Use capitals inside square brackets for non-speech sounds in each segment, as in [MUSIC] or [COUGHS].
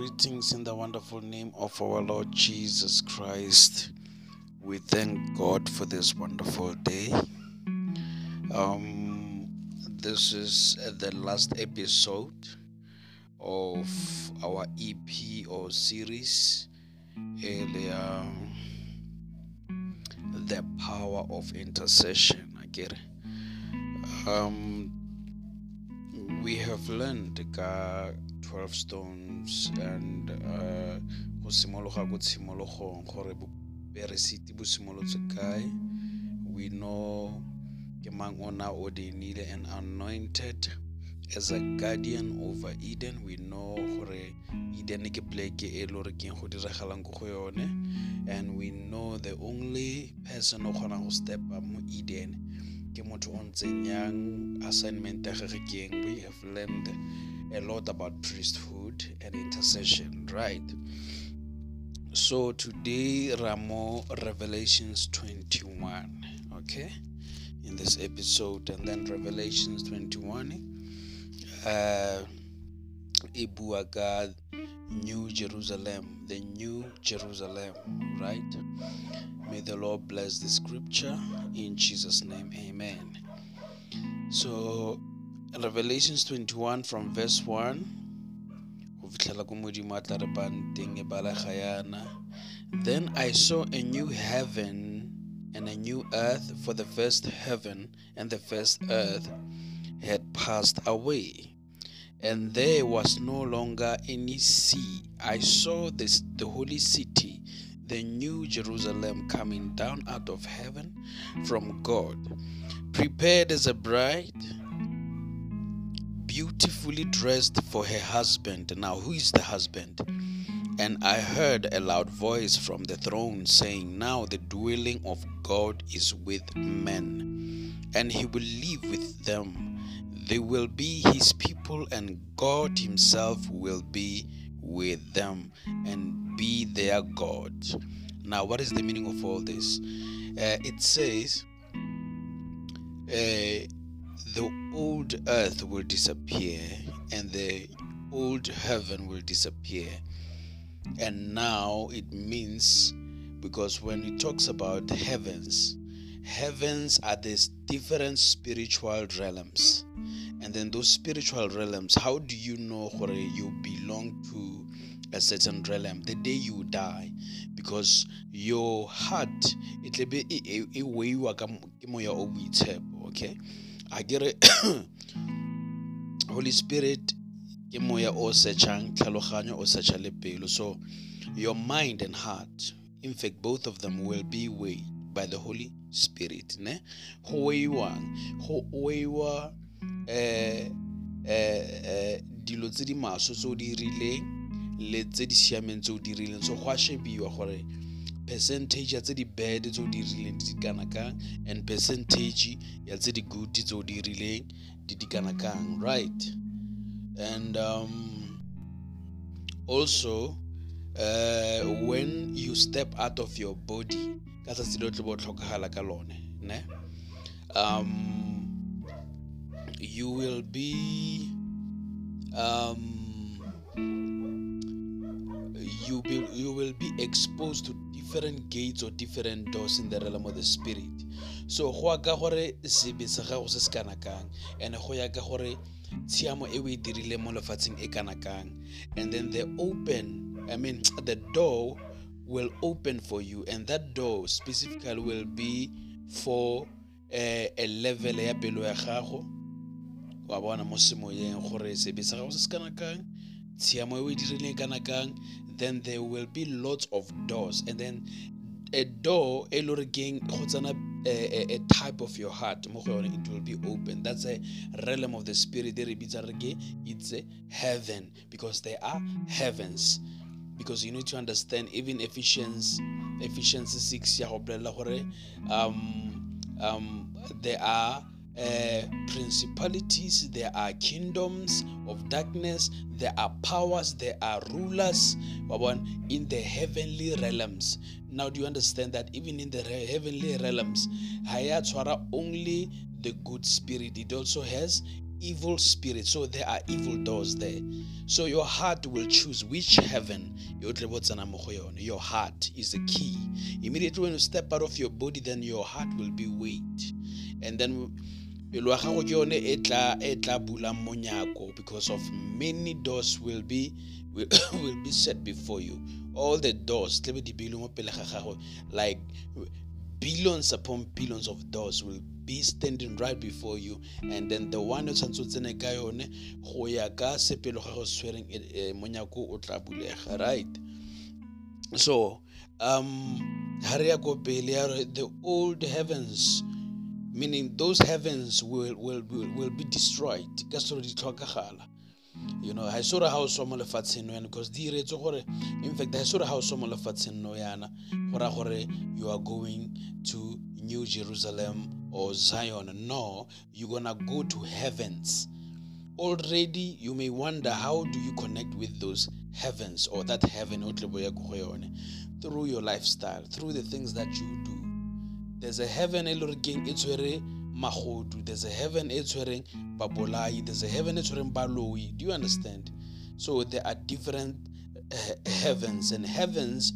Greetings in the wonderful name of our Lord Jesus Christ. We thank God for this wonderful day. Um, this is the last episode of our EP or series, earlier, the power of intercession. I get it. Um, we have learned God 12 stones and uh, go simologa ko tshimologong gore peresiti bo simolotse kae? We know ke mang o na and anointed. As a guardian over eden we know gore eden ke pleke e le gore keng go diragalang ko go yone. And we know the only person o kgonang go step up mo eden ke motho o ntseng yang assignment ya gage keng we have learned a lot about priesthood and intercession, right? So today, Ramo Revelations 21, okay, in this episode, and then Revelations 21, uh, Ibuaga, New Jerusalem, the New Jerusalem, right? May the Lord bless the scripture in Jesus' name, amen. So, Revelations 21 from verse 1 Then I saw a new heaven and a new earth, for the first heaven and the first earth had passed away, and there was no longer any sea. I saw this the holy city, the new Jerusalem, coming down out of heaven from God, prepared as a bride beautifully dressed for her husband. Now, who is the husband? And I heard a loud voice from the throne saying, Now the dwelling of God is with men, and he will live with them. They will be his people, and God himself will be with them and be their God. Now, what is the meaning of all this? Uh, it says, uh, the old earth will disappear and the old heaven will disappear. And now it means because when it talks about heavens, heavens are these different spiritual realms. And then those spiritual realms, how do you know where you belong to a certain realm the day you die? Because your heart, it will be a okay? a [COUGHS] holy spirit ke moya o searchang tlhaloganyo o searcha le pelo so your mind and heart in fact both of them will be weighed by the holy spirit ne? Go go weiwa eh eh dilo tse di maso tse o di rileng le tse di siameng tse o di so go a shebiwa gore percentage ya tse di bad tse o di di kana kang and percentage ya tse di good tse o di di di kang right? And um, also uh, when you step out of your body ka tsatsi le tle bo tlhokagala ka lone ne? Um, you will be um, you be you will be exposed to different gates or different doors in the realm of the spirit. So go ya ka gore sebe sa gago se se kana kang and go ya ka gore tshiamo e o e dirile mo lefatsheng e kana kang. And then the open i mean the door will open for you and that door specifically will be for uh, a level ya pelo ya gago. Wa bona mo semoyeng gore sebe sa gago se se kana tshiamo e o e dirileng kana then there will be lots of doors. And then a door e le gang go tsena a, a, type of your heart mo go yone it will be open. That's a realm of the spirit e re bitsa re ke it's a heaven because there are heavens because you need to understand even Ephesians Ephesians 6 ya um um there are uh, principalities, there are kingdoms of darkness, there are powers, there are rulers in the heavenly realms. Now, do you understand that even in the heavenly realms, Hayatwara only the good spirit, it also has evil spirit. So there are evil doors there. So your heart will choose which heaven your heart is the key. Immediately when you step out of your body, then your heart will be weight. And then pelo ya gago ke yone e tla bulang because of many doors will be will, [COUGHS] will be set before you all the doors like billions upon billions of doors will be standing right before you and then the one o tshwanetse o tsene ka yone go ya ka sepelo ga go tshwereng monyako o tla bulega right? So um ha re ya ko pele ya the old heavens meaning those heavens will, will, will, will be destroyed ka selo di tlhokagala. You know ha sore ga o swa mo lefatsheng no yana because di iretse gore in fact ha sore ga o swa mo lefatsheng no yana gore you are going to new jerusalem or zion. No you're gonna go to heavens. Already you may wonder how do you connect with those heavens or that heaven? Through your lifestyle through the things that you do. There's a heaven e le gore keng e tshwere magodu. There's a heaven e tshwereng babolai. There's a heaven e tshwereng baloi. Do you understand? So there are different uh, heavens and heavens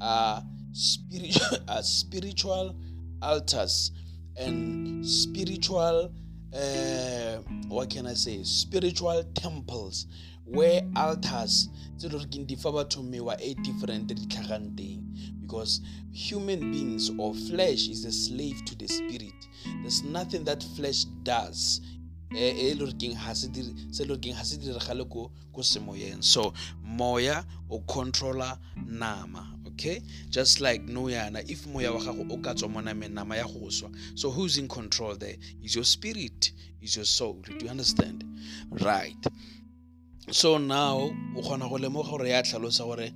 are spiritual, [LAUGHS] are spiritual altars and spiritual uh, what can I say? Spiritual temples where altars tse le gore ke di fa e different di tlhagang because human beings or flesh is a slave to the spirit. There's nothing that flesh does e le gore keng se le gore keng ga se diragale ko semoyeng. So moya o controller nama okay? Just like no yana if moya wa gago o ka tswa mo nameng nama ya go swa. So who's in control there? Is your spirit is your soul do you understand? Right. So now o kgona go lemoga gore ya tlhalosa gore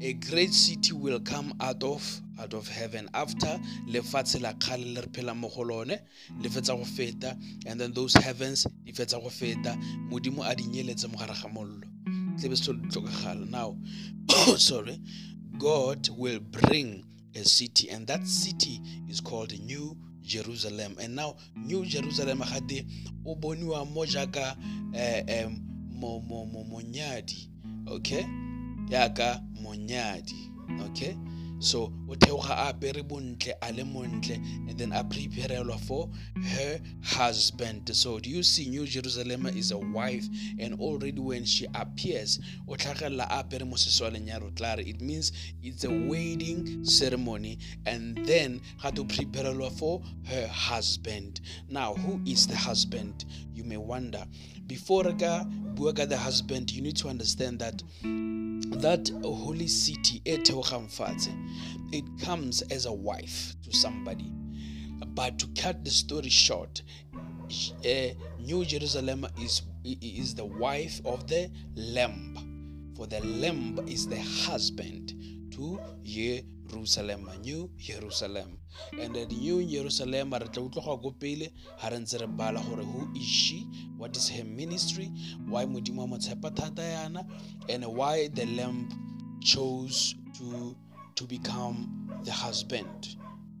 a great city will come out of out of heaven after lefatshe la kgale le re phela mo go lone le fetsa go feta and then those heavens di fetsa go feta modimo a di nyeletse mo gare ga mollo. Tlebe se tlhokagala now [COUGHS] sorry god will bring a city and that city is called new jerusalem. And now new jerusalem ga te o boniwa mo jaaka um, mo, mo, mo, monyadi. Okay? Yaga monyadi. Okay so o theoga a apere bontle a le montle and then a preparelwa for her husband. So do you see new jerusalem is a wife and already when she appears o tlhagelela a apere mosese it means it's a wedding ceremony and then ga to preparelwa for her husband. Now who is the husband? You may wonder before re ka bua ka the husband you need to understand that that holy city it comes as a wife to somebody. But to cut the story short uh, new jerusalem is is the wife of the lamb. For the lamb is the husband to jerusalem new jerusalem and the new jerusalem re tla utlwa go pele ha re ntse re bala gore who is she? What is her ministry? Why modimo mo tshepa thata yana? And why the lamb chose to to become the husband.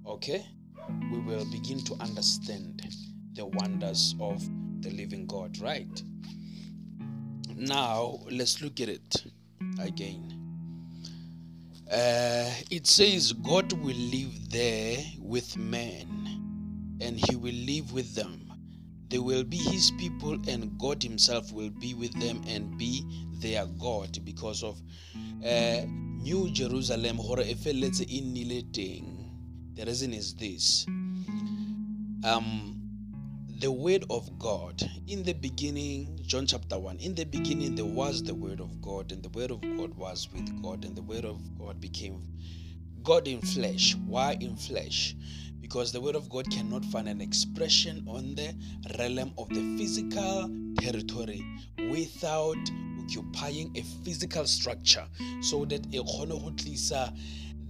Okay? We will begin to understand the wonders of the living god right? Now let's look at it again uh, it says God will live there with men, and He will live with them. They will be His people, and God Himself will be with them and be their God because of uh, New Jerusalem. The reason is this. Um, the word of God. In the beginning, John chapter 1, in the beginning there was the word of God, and the word of God was with God, and the word of God became God in flesh. Why in flesh? Because the word of God cannot find an expression on the realm of the physical territory without occupying a physical structure so that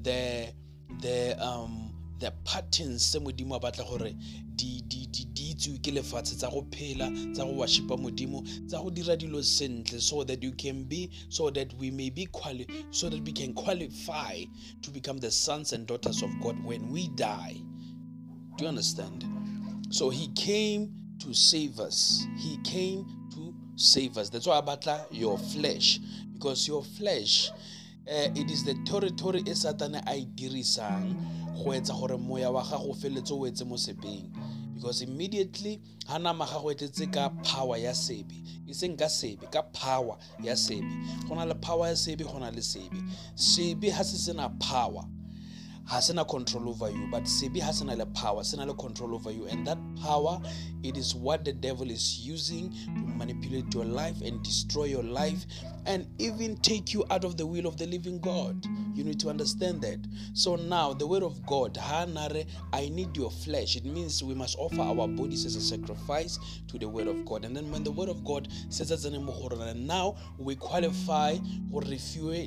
the the um the patterns se modimo a batla gore di di di di itsewe ke lefatshe tsa go phela tsa go washipa modimo tsa go dira dilo sentle so that you can be so that we may be quali so that we can qualify to become the sons and daughters of God when we die do you understand so he came to save us. He came to save us. That's why I batla your flesh. Because your flesh, uh, it is the territory e satane a e dirisang go etsa gore moya wa gago feleletse o etse mo sepeng. Because immediately ga nama gago etetse ka power ya sebe e seng ka sebe ka power ya sebe go na le power ya sebe go na le sebe sebe ga se sena power has no control over you but sebi has no power has no control over you. And that power it is what the devil is using to manipulate your life and destroy your life and even take you out of the will of the living god. You need to understand that. So now the word of god i need your flesh. It means we must offer our bodies as a sacrifice to the word of god. And then when the word of god says that now we qualify for refuel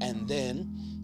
and then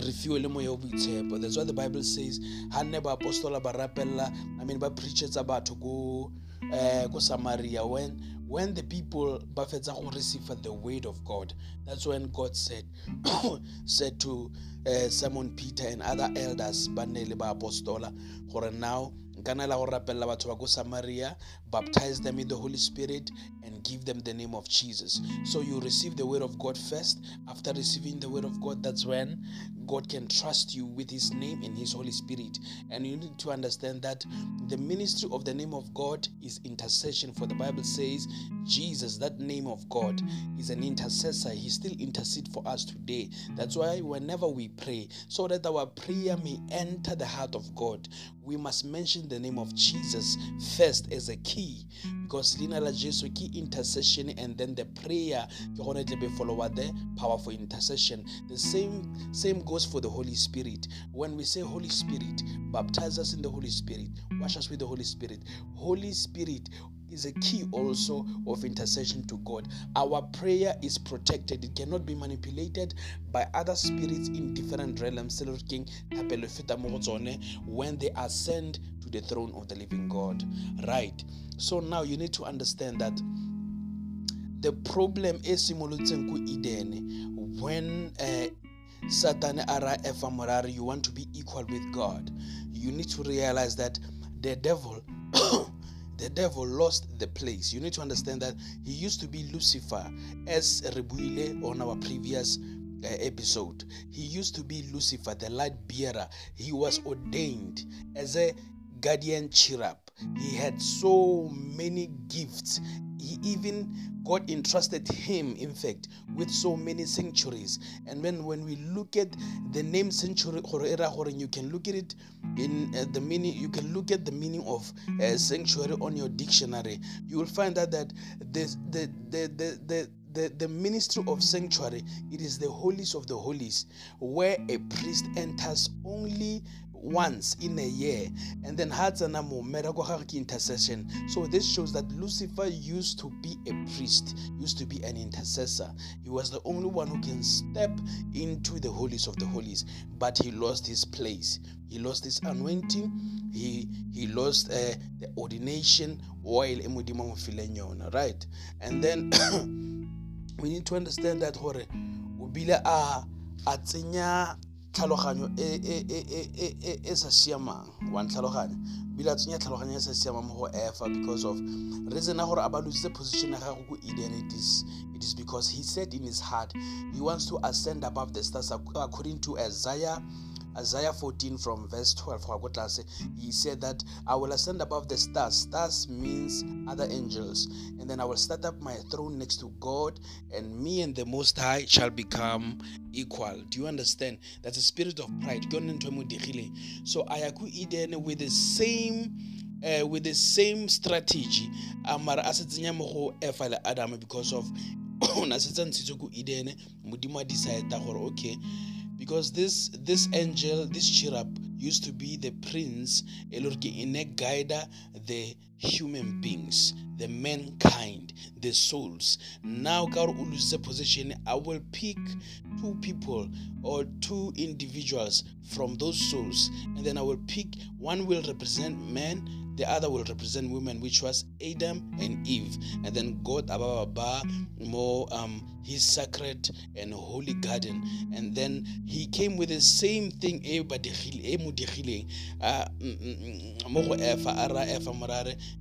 re fiwe le moya o boitshepo. That's why the bible says ha nne baapostola ba rapella i mean ba preachetsa batho ko uh, ko samaria. When when the people ba fetsa go receive the word of god that's when god said [COUGHS] said to uh, simon peter and other elders ba nne le baapostola gore now nkana la go rapella batho ba ko samaria baptize them in the holy spirit and give them the name of jesus. So you receive the word of god first. After receiving the word of god that's when god can trust you with his name and his holy spirit. And you need to understand that the ministry of the name of god is intercession for the bible says jesus that name of god is an intercessor. He still intercede for us today. That's why whenever we pray so that our prayer may enter the heart of god we must mention the name of Jesus first as a key because lina la Jesu key intercession and then the prayer ke be follow the powerful intercession the same same goes for the Holy Spirit when we say Holy Spirit baptize us in the Holy Spirit wash us with the Holy Spirit Holy Spirit is a key also of intercession to God. Our prayer is protected, it cannot be manipulated by other spirits in different realms when they ascend to the throne of the living God. Right. So now you need to understand that the problem is Eden when uh, Satan ara efa you want to be equal with God. You need to realize that the devil [COUGHS] the devil lost the place. You need to understand that he used to be Lucifer, as Rebuile on our previous uh, episode. He used to be Lucifer, the light bearer. He was ordained as a guardian cherub. He had so many gifts. He even God entrusted him, in fact, with so many sanctuaries. And when, when we look at the name sanctuary, you can look at it in uh, the meaning, you can look at the meaning of uh, sanctuary on your dictionary. You will find out that the, the, the, the, the the, the ministry of sanctuary it is the holies of the holies where a priest enters only once in a year and then hatsana mo mmereko intercession. So this shows that lucifer used to be a priest used to be an intercessor. He was the only one who can step into the holies of the holies but he lost his place. He lost his anointing. He he lost uh, the ordination oil right? And then [COUGHS] we need to understand that hore o bile a a tsenya tlhaloganyo e sa siamang. Wa ntlhaloganya? Bile a tsenya tlhaloganyo e sa siamang mo go efa because of reason ya gore a ba lositse position ya gago ko eden. It is, it is because he said in his heart he wants to ascend above the stars according to isaiah Isaiah 14 from verse 12 he said that I will ascend above the stars. Stars means other angels. And then I will set up my throne next to God, and me and the Most High shall become equal. Do you understand? That's a spirit of pride. So Ayaku Eden with the same uh, with the same strategy amara a se tsenya mo go efa le adam because of [COUGHS] na se tsantshitswe ko eden modimo a decide gore okay because this this angel this cherub used to be the prince in a guide the human beings the mankind the souls now ka gore lose the position i will pick two people or two individuals from those souls and then i will pick one will represent man the other will represent women, which was Adam and Eve. And then God Ababa more um his sacred and holy garden. And then he came with the same thing uh,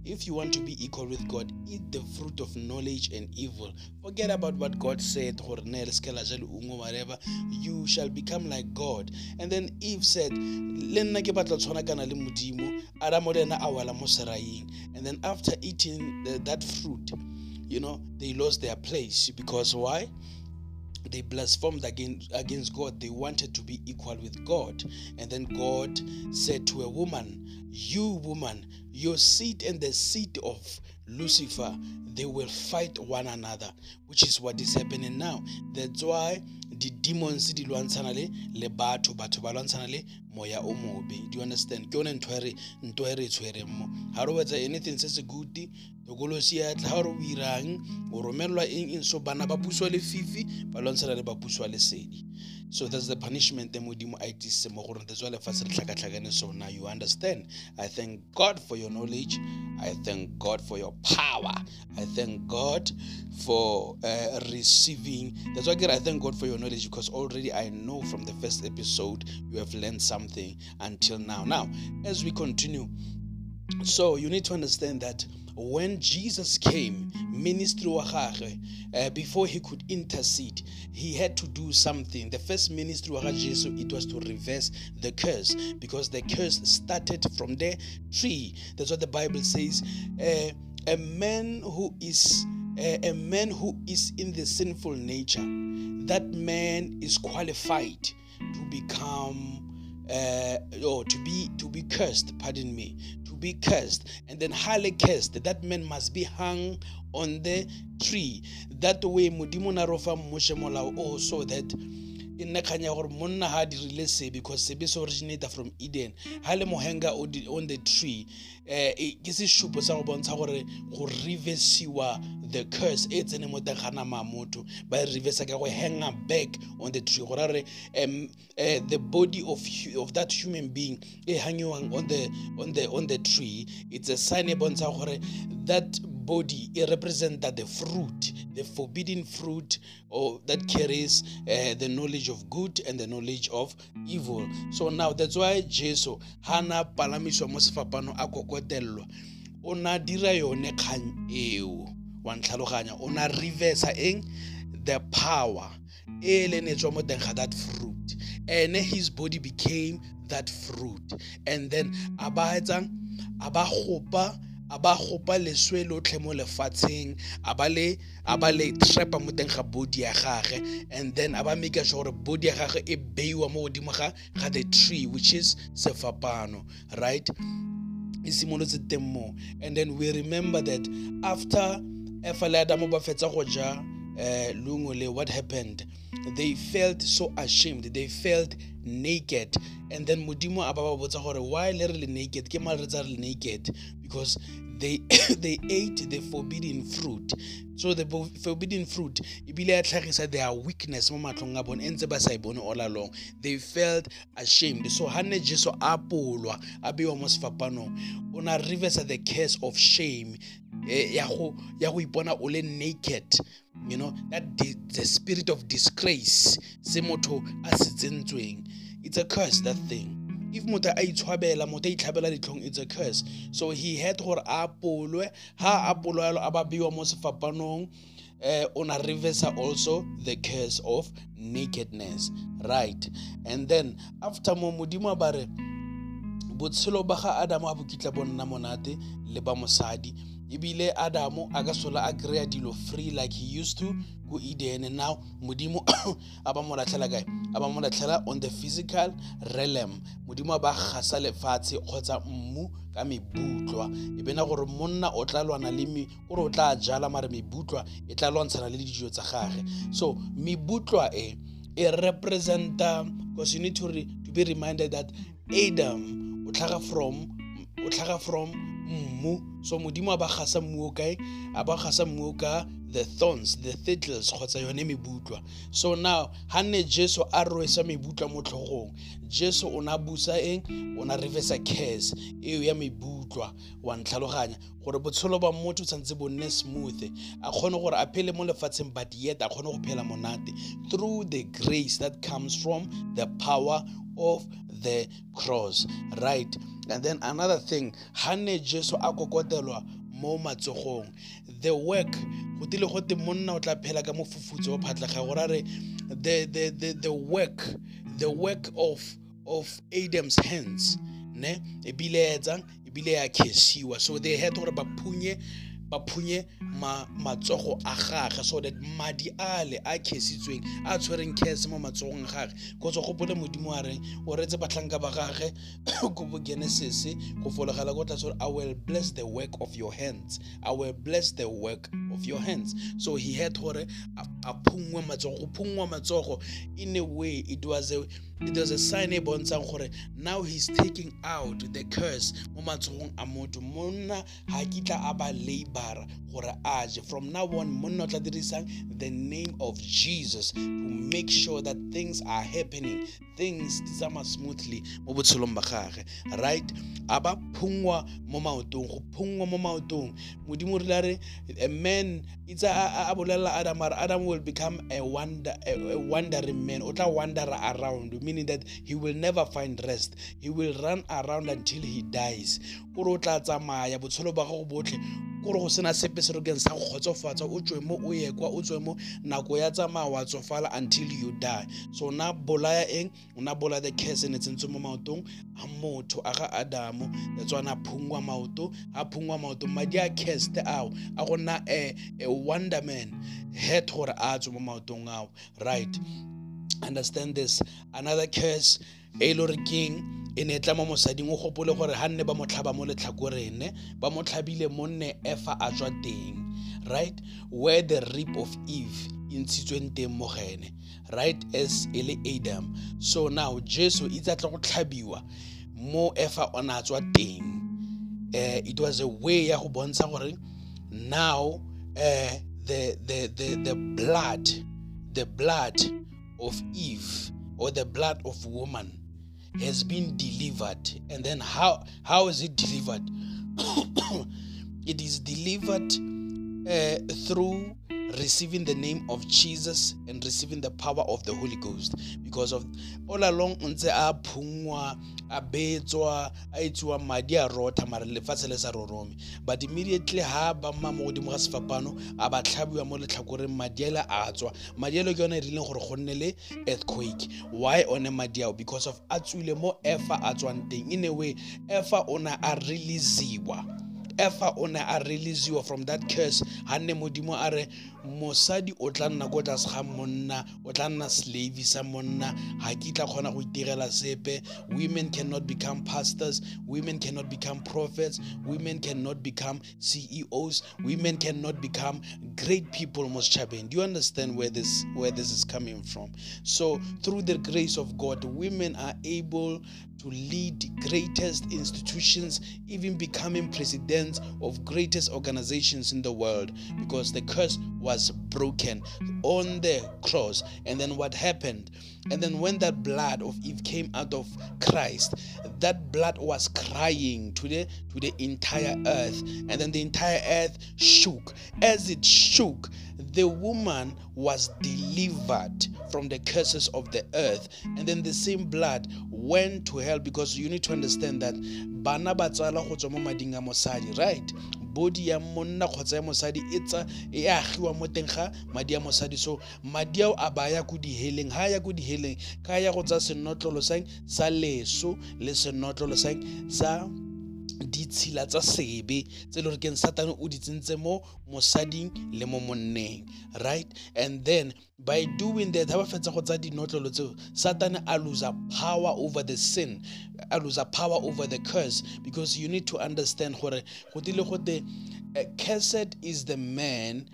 if you want to be equal with God, eat the fruit of knowledge and evil. Forget about what God said, whatever. You shall become like God. And then Eve said, and then after eating the, that fruit you know they lost their place because why they blasphemed against, against God. They wanted to be equal with God. And then God said to a woman, You woman, your seed and the seed of Lucifer, they will fight one another, which is what is happening now. That's why di-demons di lwantshana le le batho batho ba lwantshana le moya o mobe do you understand ke yone ntho e re tshwereng mo ga re wetsa anything se se good tokolosi ya tla o irang o eng eng? So bana ba puswa le fifi ba lwantshana le ba puswa lesedi so that's the punishment the modimo a itisitse mo gore that's why lefatshe re tlhakatlhakane so now you understand? I thank god for your knowledge. I thank god for your power. I thank god for uh, receiving. That's why i thank god for your knowledge because already i know from the first episode you have learned something until now. Now as we continue so you need to understand that when Jesus came, ministry uh, before he could intercede, he had to do something. The first ministry of Jesus, it was to reverse the curse because the curse started from the tree. That's what the Bible says. Uh, a man who is uh, a man who is in the sinful nature, that man is qualified to become uh, or to be to be cursed. Pardon me, be cursed and then highly cursed that man must be hung on the tree. That way modimo na rofa moshe molao o so that e nne kgang ya gore monna ga a dirile se because sebe se originator from eden. Ga le mohenga on the tree um ke sešupo sa go bontsha gore go the curse e tsene mo teng ga nama motho ba e reversa ka go hanga back on the tree. Gore re um, uh, the body of, of that human being e hangiwang on the, on, the, on the tree it's a sign e bontsha gore that body it represents the fruit the forbidden fruit or that carries uh, the knowledge of good and the knowledge of evil. So now that's why jesu ha na palamiswa mo sefapano a kokotelelwa o na dira yone kgang eo wa ntlhaloganya o na reversa eng? The power. E lenetswa mo teng ga that fruit. And his body became that fruit. And then a ba etsang? A ba gopa a ba gopa leswe lotlhe mo lefatsheng. A ba le a le trapa mo teng ga body ya gage. And then a ba make sure gore body ya gage e beiwa mo godimo ga the tree which is sefapano right? E simolotse teng and then we remember that after le adamo ba fetsa go ja le what happened? They felt so ashamed they felt naked. And then modimo a ba ba botsa gore why le re le naked? Ke male re tsa re le naked? Because they [COUGHS] they ate the forbidden fruit. So the forbidden fruit ebile ya tlhagisa their weakness mo matlhong a bone e ntse ba sa e bone all along. They felt ashamed. So ha ne jesu a polwa a beiwa mo sefapanong o reversa the curse of shame. eh, ya go ipona o le naked you know? That the spirit of disgrace se motho a it's a curse that thing. If motho a itshwabela motho a itlhabela ditlhong it's a curse. So he had gore a polwe ha a polwa yalo a ba beiwa mo sefapanong uh, on a also the curse of nakedness. Right. And then after mo modimo ba re botshelo ba ga adamo a bokitla bo monate le ba mosadi ebile adamo a ka sola a kry-a dilo free like he used to go eden. Now modimo [COUGHS] a ba mo latlhela kae? A ba mo latlhela on the physical realm. Modimo a ba gasa lefatshe kgotsa mmu ka mebutlwa. E bena gore monna o tla lwana le o tla jala mare mebutlwa e tla lwantshana le dijo tsa gage. So mebutlwa e e representa because you need to, re, to be reminded that adam o tlhaga from o tlhaga from mmu. So modimo a ba gasa mmu o kae? A ba gasa mmu ka the thorns the thistles kgotsa yone mebutlwa. So now ha nne jesu a rwesa mebutlwa mo tlhogong jesu o na busa eng? O na reversa curse eo ya mebutlwa. Wa ntlhaloganya gore botshelo ba motho tshwanetse bo nne smooth a kgone gore a phele mo lefatsheng but yet a kgone go phela monate. Through the grace that comes from the power of the cross right and then another thing ha ne jesu a kokotelwa mo matsogong the work go tile gote monna o tla phela ka mofufutso wa phatlaga gore a re the, the, the, the work the work of, of adam's hands ne ebile etsang ebile ya khesiwa so they had gore ba phunye ba phunye matsogo a gage. So that madi ale a khesitsweng a tshwereng case mo matsogong a gage ko tswa gopole modimo a reng o retse batlhanka ba gage [COUGHS] ko bo genesis go fologela ko tlatse gore i will bless the work of your hands. I will bless the work of your hands. So he had gore a phungwe matsogo go phungwa matsogo in a way it was a it was a sign e bontshang gore now he's taking out the curse mo matsogong a motho. Monna ga kitla a ba labora gore a je. From now on monna o tla dirisang the name of jesus to make sure that things are happening. Things di tsamaya smoothly mo botshelong ba gage. Right? A ba phungwa mo maotong. Go phungwa mo maotong modimo rile a re a man itse a bolelela adam a adam will become a, wonder, a, a wandering man. O tla wandera around meaning that he will never find rest. He will run around until he dies. Kore o tla tsamaya botshelo ba gago botlhe kore go sena sepe se rekeng sa go kgotsofatsa o tswe mo o ye kwa o tswe mo nako ya tsamaya wa tsofala until you die. So na bolaya eng? O na bolaya the curse ne tsentswe mo maotong a motho a ga adamo. That's why na phungwa maoto a phungwa maoto madi a cast ao a go nna a, a wonderman. Het gore a tswe mo maotong ao. Right understand this. Another curse e le gore keng e ne tla mo mosading o gopole gore ga nne ba mo tlhaba mo letlhakoreng ne? Ba mo tlhabile mo nne efa a tswa teng right? Where the rip of eve e ntshitsweng teng mo gene right? As e le adam. So now jesu itse a tla go tlhabiwa mo efa o ne a tswa teng. Uh, it was a way ya go bontsha gore now uh, the, the, the, the blood the blood of eve or the blood of woman has been delivered. And then how how is it delivered? [COUGHS] It is delivered uh, through receiving the name of Jesus and receiving the power of the Holy Ghost. Because of all along ntse a phungwa a betswa a etsiwa madi a sa but immediately ha ba mma mo godimo ga sefapano a ba tlhabiwa mo letlhakoreng madi ele a tswa. Earthquake. Why one madi because of a mo efa a in a way efa o ne a releasiwa efa o ne a releasiwa from that curse. Ha modimo a mosadi o tla nna ko tlase ga monna o tla nna slave sa monna ga ke kgona go itirela sepe. Women cannot become pastors women cannot become prophets women cannot become ceos women cannot become great people mo setšhabeng. Do you understand where this where this is coming from? So through the grace of god women are able to lead greatest institutions, even becoming presidents of greatest organizations in the world because the curse was broken on the cross. And then what happened? And then when that blood of Eve came out of Christ, that blood was crying to the to the entire earth. And then the entire earth shook. As it shook, the woman was delivered from the curses of the earth and then the same blood went to hell because you need to understand that bana ba tsala go tswa right body ya monna kgotsa ya mosadi e tsa e agiwa mo teng ga madi a mosadi. So madi ao a baya ko diheleng ga ya ko diheleng ka ya go tsa senotlolo sang sa leso le senotlolo sang sa ditshila tsa sebe tse le gore satane o di tsentse mo mosading le mo monneng right? And then by doing that ha ba fetsa go tsa dinotlolo tseo satane a power over the sin a power over the curse because you need to understand gore go tile gote cursed is the man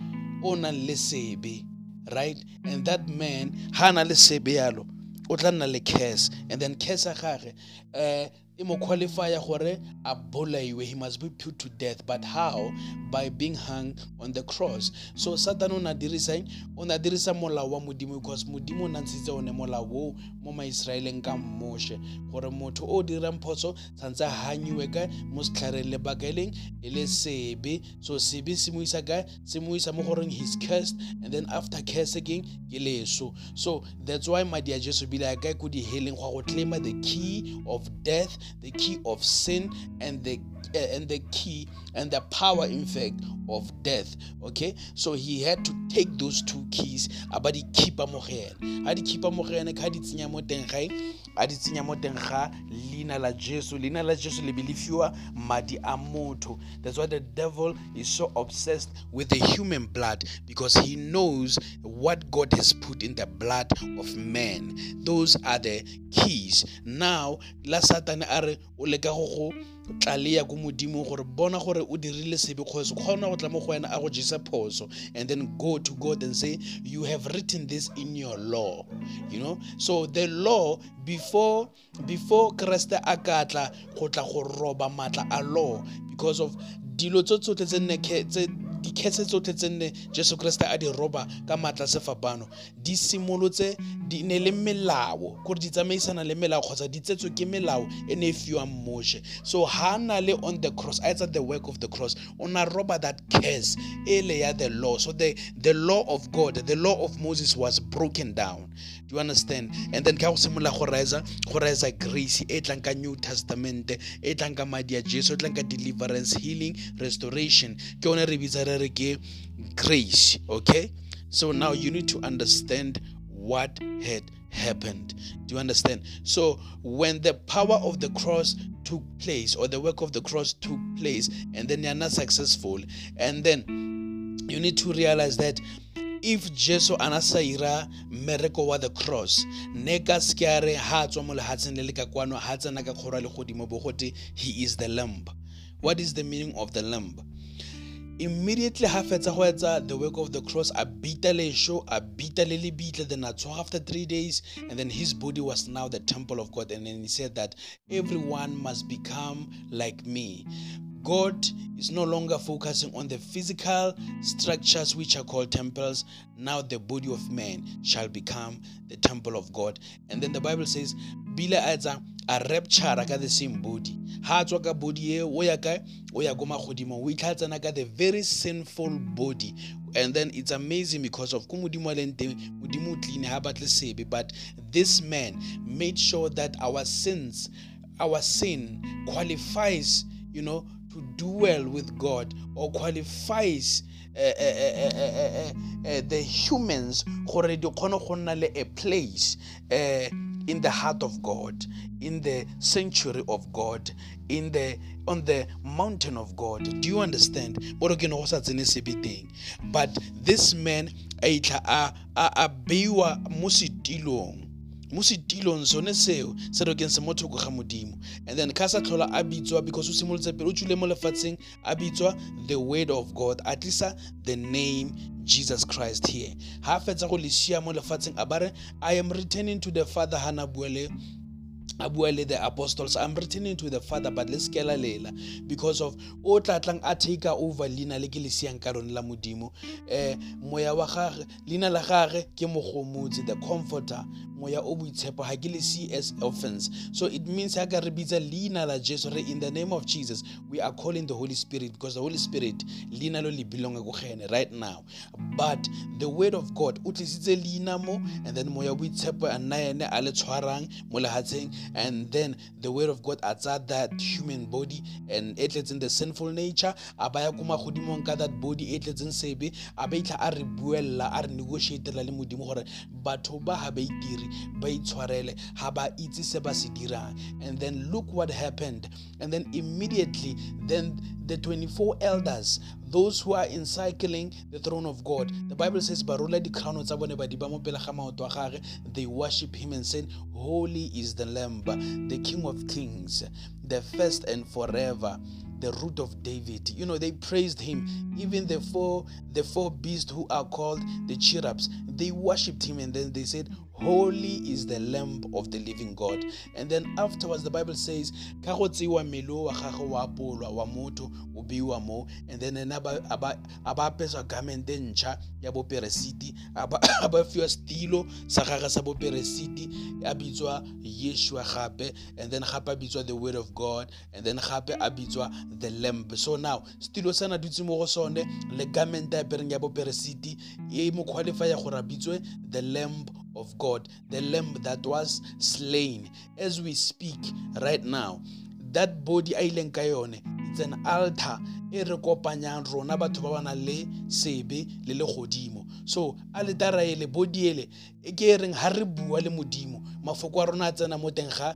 o nang le sebe right? And that man ha na le sebe yalo o tla nna le curse. And then curse ya gage um e mo qualifya gore a bolaiwe he must be put to death. But how? By being hung on the cross. So satan o na dirisa o na dirisa molao wa modimo because modimo o na ntshitse one molao o mo maiseraeleng ka mmoše. Gore motho o dirang phoso tshwanetse a hanyiwe ka mo setlhareng lebaka e leng e le sebe so sebe se mo isa kae? Se mo isa mo goreng cursed and then after cursing ke leso. So that's why madi a jesu bile a kae ko diheleng go go claima the key of death the key of sin and the uh, and the key and the power in fact of death okay? So he had to take those two keys aba di keepa mo go ene a di keepa mo go ene ka di tsenya mo teng gae a mo teng ga la jesu. Leina la jesu le be le fiwa madi a motho. That's why the devil is so obsessed with the human blood because he knows what god has put in the blood of man. Those are the keys. Now la satane a re o leka go go tlaleya ko gore bona gore o dirile sebe kgona go tla mo go wena a go jesa phoso. And then go to god and say you have written this in your law. You know? So the law before before kreste a ka tla go tla go roba maatla a law because of dilo tso tsotlhe tse dikgetse tsotlhe tse nne jesu kriste a di roba ka maatla sefapano. Di simolotse di ne le melao gore di tsamaisana le melao kgotsa di tsetswe ke melao e ne e fiwang moshe. So ha na le on the cross a etsa the work of the cross o na roba that curse e le ya the law. So the, the law of god the law of moses was broken down. Do you understand? And then ka go simolola go reza go reza grace e tlang ka new testament e tlang ka madi a jesu e tlang ka deliverance healing restoration. Ke one re bitsa re grace okay so now you need to understand what had happened. Do you understand? So, when the power of the cross took place, or the work of the cross took place, and then you're not successful, and then you need to realize that if jesu a na sa ira mmereko wa the cross ne ka seke a re ha tswa mo lehatsheng le le ka kwano ka le godimo he is the lamb what is the meaning of the lamb immediately ha fetsa go etsa the work of the cross a bita lesho a bita le lebitla then a after three days and then his body was now the temple of god and then he said that everyone must become like me God is no longer focusing on the physical structures which are called temples. Now the body of man shall become the temple of God. And then the Bible says, Bila aza a rapture ka the same body. Ha tswa ka body e o ya ka o ya go magodimo. O itlhatsana ka the very sinful body. And then it's amazing because of kumudimo leng teng modimo batle sebe but this man made sure that our sins our sin qualifies you know to dwell with God or qualifies uh, uh, uh, the humans gore di kgone go nna le a place in the heart of God in the sanctuary of God in the on the mountain of God. Do you understand? But this man a a a beiwa mo setilong. Mo setilong sone seo se re keng se mo thoko ga modimo. And then ka sa tlhola a bitswa because o simolotse pele o tswile mo lefatsheng a bitswa the word of god a tlisa uh, the name jesus christ here. Ha fetsa go lesia mo lefatsheng a bare i am returning to the father ha na bua le a bua le the apostles. I'm returning to the father but let's kela lela. Because of o tlatlang a take over leina le ke le siang ka lone la modimo. Eh moya wa gage leina la gage ke mogomotsi the comforter. Moya o boitshepo ga ke le see as offense. So it means ya ka re bitsa leina la jesu re in the name of jesus we are calling the holy spirit because the holy spirit leina lo le belonga go gene right now. But the word of god o tlisitse leina mo and then moya o boitshepo a nna ene a le tshwarang mo lehatsheng and then the word of god a tsaya that human body and e tletseng the sinful nature. A baya ko magodimong ka that body e tletseng sebe. A ba itlha a re buelela a re negotiatela le modimo gore batho ba ga ba itire ba itshwarele ga ba itse se ba se dirang. And then look what happened. And then immediately then the 24 elders those who are encircling the throne of God. The Bible says, di. They worship him and said, Holy is the Lamb, the King of Kings, the first and forever the root of David. You know, they praised him. Even the four the four beasts who are called the cherubs, they worshipped him and then they said, holy is the lamb of the living god. And then afterwards the bible says ka go tseiwa mmele wa gagwe wa apolwa wa motho o beiwa mo and then ena a ba apeswa garment e ntšha ya boperesiti a ba fiwa stilo sa gagwe sa boperesiti a bitswa yeshua gape. And then gape a bitswa the word of god. And then gape a bitswa the lamb. So now stilo sana dutse mo go sone le garment a pereng ya boperesiti e mo qualifya gore a bitswe the lamb of God, the lamb that was slain. As we speak right now, that body a it's an altar e re kopanyang rona batho ba ba nang le sebe le legodimo so altara ele body ele ke e reng ha re bua le modimo mafoko a rona a tsena mo teng ga